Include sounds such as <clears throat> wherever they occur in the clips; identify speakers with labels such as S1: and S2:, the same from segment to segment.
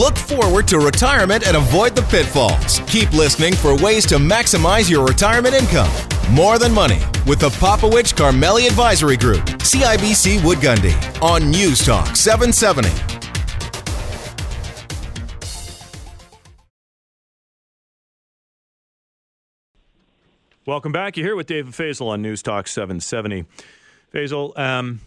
S1: Look forward to retirement and avoid the pitfalls. Keep listening for ways to maximize your retirement income. More Than Money with the Popowich Karmali Advisory Group, CIBC Wood Gundy, on News Talk 770.
S2: Welcome back. You're here with David Faisal on News Talk 770. Faisal, um,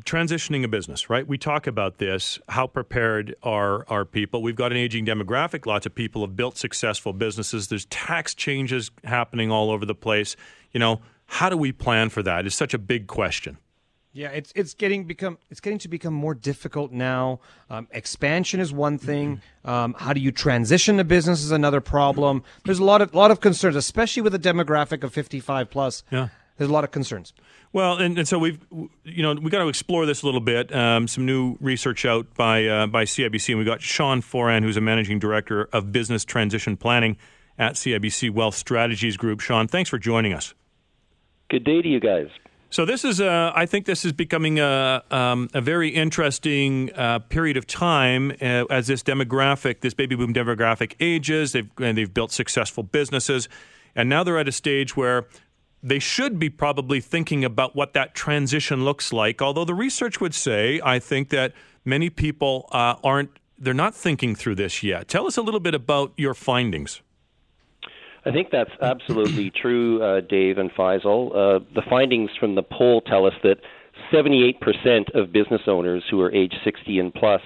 S2: transitioning a business, right? We talk about this. How prepared are our people? We've got an aging demographic. Lots of people have built successful businesses. There's tax changes happening all over the place. You know, how do we plan for that? It's such a big question.
S3: Yeah, it's it's getting become it's getting to become more difficult now. Um, expansion is one thing. <clears throat> Um, how do you transition a business is another problem. There's a lot of lot of concerns, especially with a demographic of 55 plus.
S2: Yeah.
S3: There's a lot of concerns.
S2: Well, and, and so we've, you know, we got to explore this a little bit. Um, some new research out by uh, by CIBC, and we got Sean Foran, who's a managing director of business transition planning at CIBC Wealth Strategies Group. Sean, thanks for joining us.
S4: Good day to you guys.
S2: So this is, uh, I think, this is becoming a, um, a very interesting uh, period of time uh, as this demographic, this baby boom demographic, ages. They've and they've built successful businesses, and now they're at a stage where they should be probably thinking about what that transition looks like. Although the research would say, I think that many people uh, aren't, they're not thinking through this yet. Tell us a little bit about your findings.
S4: I think that's absolutely <coughs> true, uh, Dave and Faisal. Uh, the findings from the poll tell us that 78% of business owners who are age 60 and plus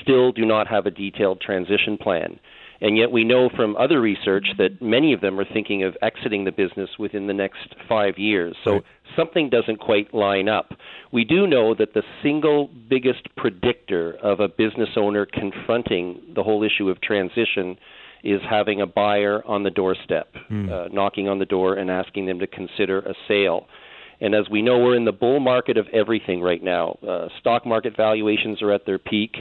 S4: still do not have a detailed transition plan. And yet we know from other research that many of them are thinking of exiting the business within the next five years. So right. something doesn't quite line up. We do know that the single biggest predictor of a business owner confronting the whole issue of transition is having a buyer on the doorstep, mm. uh, knocking on the door and asking them to consider a sale. And as we know, we're in the bull market of everything right now. Uh, stock market valuations are at their peak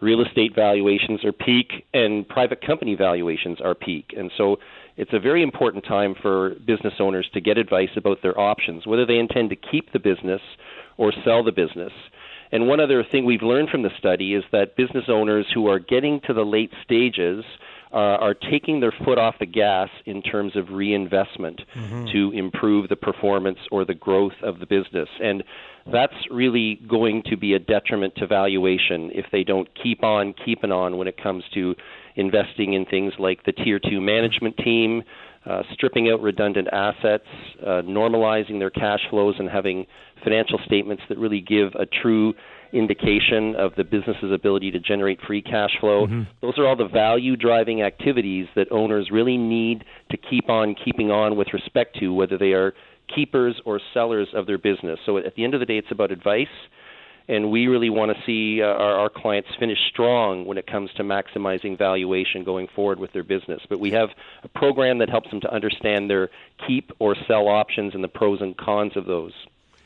S4: real estate valuations are peak and private company valuations are peak. And so it's a very important time for business owners to get advice about their options, whether they intend to keep the business or sell the business. And one other thing we've learned from the study is that business owners who are getting to the late stages uh, are taking their foot off the gas in terms of reinvestment mm-hmm. to improve the performance or the growth of the business. And that's really going to be a detriment to valuation if they don't keep on keeping on when it comes to investing in things like the tier two management team, uh, stripping out redundant assets, uh, normalizing their cash flows, and having financial statements that really give a true indication of the business's ability to generate free cash flow. Mm-hmm. Those are all the value driving activities that owners really need to keep on keeping on with respect to, whether they are keepers or sellers of their business. So at the end of the day, it's about advice. And we really want to see uh, our, our clients finish strong when it comes to maximizing valuation going forward with their business. But we have a program that helps them to understand their keep or sell options and the pros and cons of those.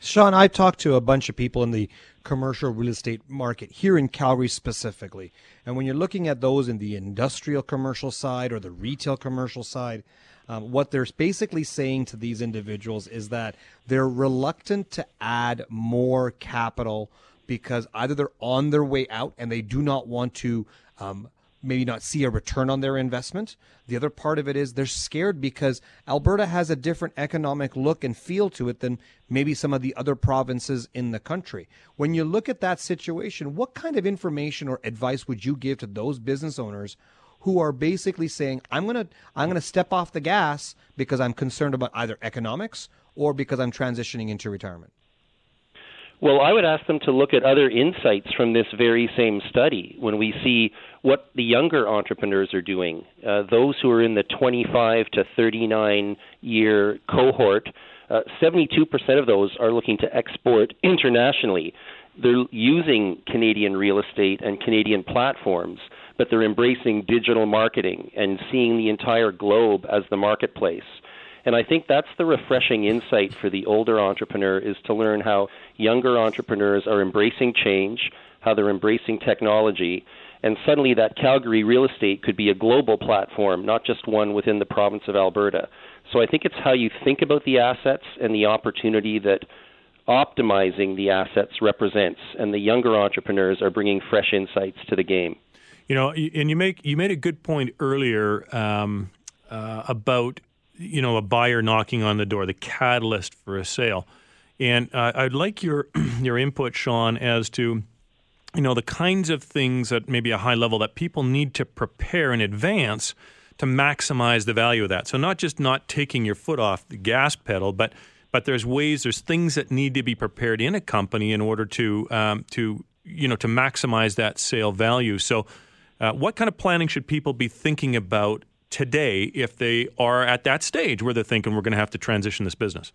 S3: Sean, I've talked to a bunch of people in the commercial real estate market here in Calgary specifically. And when you're looking at those in the industrial commercial side or the retail commercial side, um, what they're basically saying to these individuals is that they're reluctant to add more capital because either they're on their way out and they do not want to um, maybe not see a return on their investment. The other part of it is they're scared because Alberta has a different economic look and feel to it than maybe some of the other provinces in the country. When you look at that situation, what kind of information or advice would you give to those business owners who are basically saying, I'm going to I'm going to step off the gas because I'm concerned about either economics or because I'm transitioning into retirement?
S4: Well, I would ask them to look at other insights from this very same study when we see what the younger entrepreneurs are doing. Uh, those who are in the 25 to 39 year cohort, uh, 72% of those are looking to export internationally. They're using Canadian real estate and Canadian platforms but they're embracing digital marketing and seeing the entire globe as the marketplace. And I think that's the refreshing insight for the older entrepreneur is to learn how younger entrepreneurs are embracing change, how they're embracing technology, and suddenly that Calgary real estate could be a global platform, not just one within the province of Alberta. So I think it's how you think about the assets and the opportunity that optimizing the assets represents, and the younger entrepreneurs are bringing fresh insights to the game.
S2: You know, and you make you made a good point earlier um, uh, about you know a buyer knocking on the door, the catalyst for a sale, and uh, I'd like your <clears throat> your input, Sean, as to you know the kinds of things at maybe a high level that people need to prepare in advance to maximize the value of that. So not just not taking your foot off the gas pedal, but but there's ways, there's things that need to be prepared in a company in order to um, to you know to maximize that sale value. So, uh, what kind of planning should people be thinking about today if they are at that stage where they're thinking we're going to have to transition this business?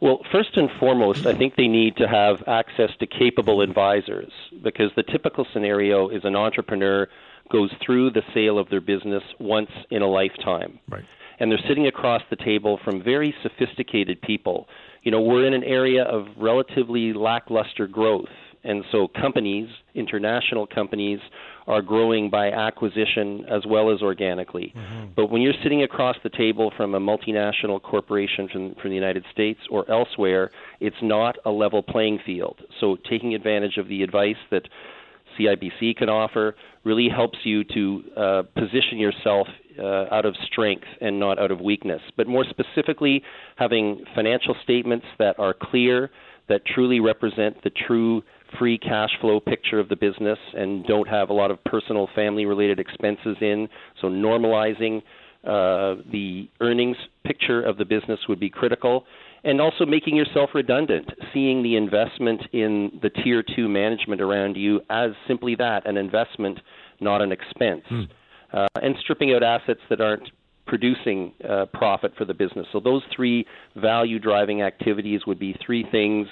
S4: Well, first and foremost, I think they need to have access to capable advisors because the typical scenario is an entrepreneur goes through the sale of their business once in a lifetime.
S2: Right.
S4: And they're sitting across the table from very sophisticated people. You know, we're in an area of relatively lackluster growth. And so companies, international companies, are growing by acquisition as well as organically. Mm-hmm. But when you're sitting across the table from a multinational corporation from, from the United States or elsewhere, it's not a level playing field. So taking advantage of the advice that CIBC can offer really helps you to uh, position yourself uh, out of strength and not out of weakness. But more specifically, having financial statements that are clear, that truly represent the true free cash flow picture of the business and don't have a lot of personal family related expenses in. So normalizing uh, the earnings picture of the business would be critical and also making yourself redundant, seeing the investment in the tier two management around you as simply that an investment, not an expense, mm. uh, and stripping out assets that aren't producing uh, profit for the business. So, those three value driving activities would be three things.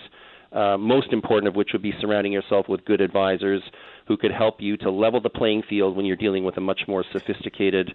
S4: Uh, most important of which would be surrounding yourself with good advisors who could help you to level the playing field when you're dealing with a much more sophisticated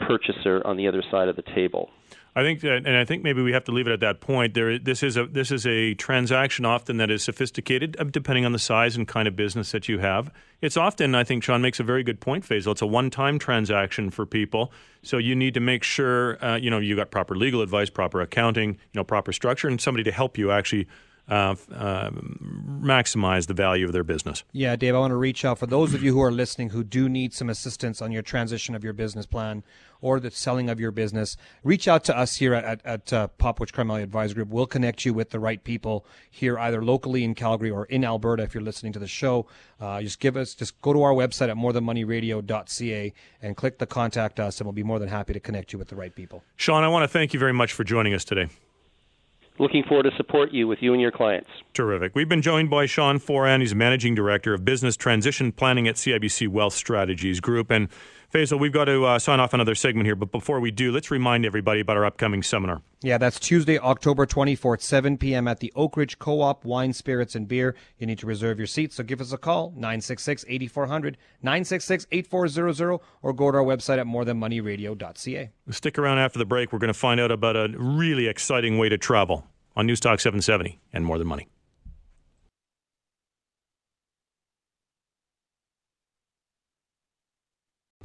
S4: purchaser on the other side of the table.
S2: I think that, and I think maybe we have to leave it at that point. There, this is a this is a transaction often that is sophisticated, uh, depending on the size and kind of business that you have. It's often, I think, Sean makes a very good point. Faisal, it's a one-time transaction for people, so you need to make sure uh, you know you got proper legal advice, proper accounting, you know, proper structure, and somebody to help you actually uh, uh, maximize the value of their business.
S3: Yeah, Dave, I want to reach out for those of you who are listening who do need some assistance on your transition of your business plan or the selling of your business. Reach out to us here at, at, uh, Popowich Karmali Advisor Group. We'll connect you with the right people here, either locally in Calgary or in Alberta if you're listening to the show. Uh, just give us, just go to our website at morethanmoneyradio.ca and click the contact us, and we'll be more than happy to connect you with the right people.
S2: Sean, I want to thank you very much for joining us today
S4: looking forward to support you with you and your clients.
S2: Terrific. We've been joined by Sean Foran. He's Managing Director of Business Transition Planning at CIBC Wealth Strategies Group. And Faisal, we've got to uh, sign off another segment here, but before we do, let's remind everybody about our upcoming seminar.
S3: Yeah, that's Tuesday, October 24th, 7 p.m. at the Oak Ridge Co op Wine, Spirits, and Beer. You need to reserve your seat, so give us a call, 966 8400, 966 8400, or go to our website at morethanmoneyradio.ca.
S2: Stick around after the break. We're going to find out about a really exciting way to travel on Newstalk 770 and More Than Money.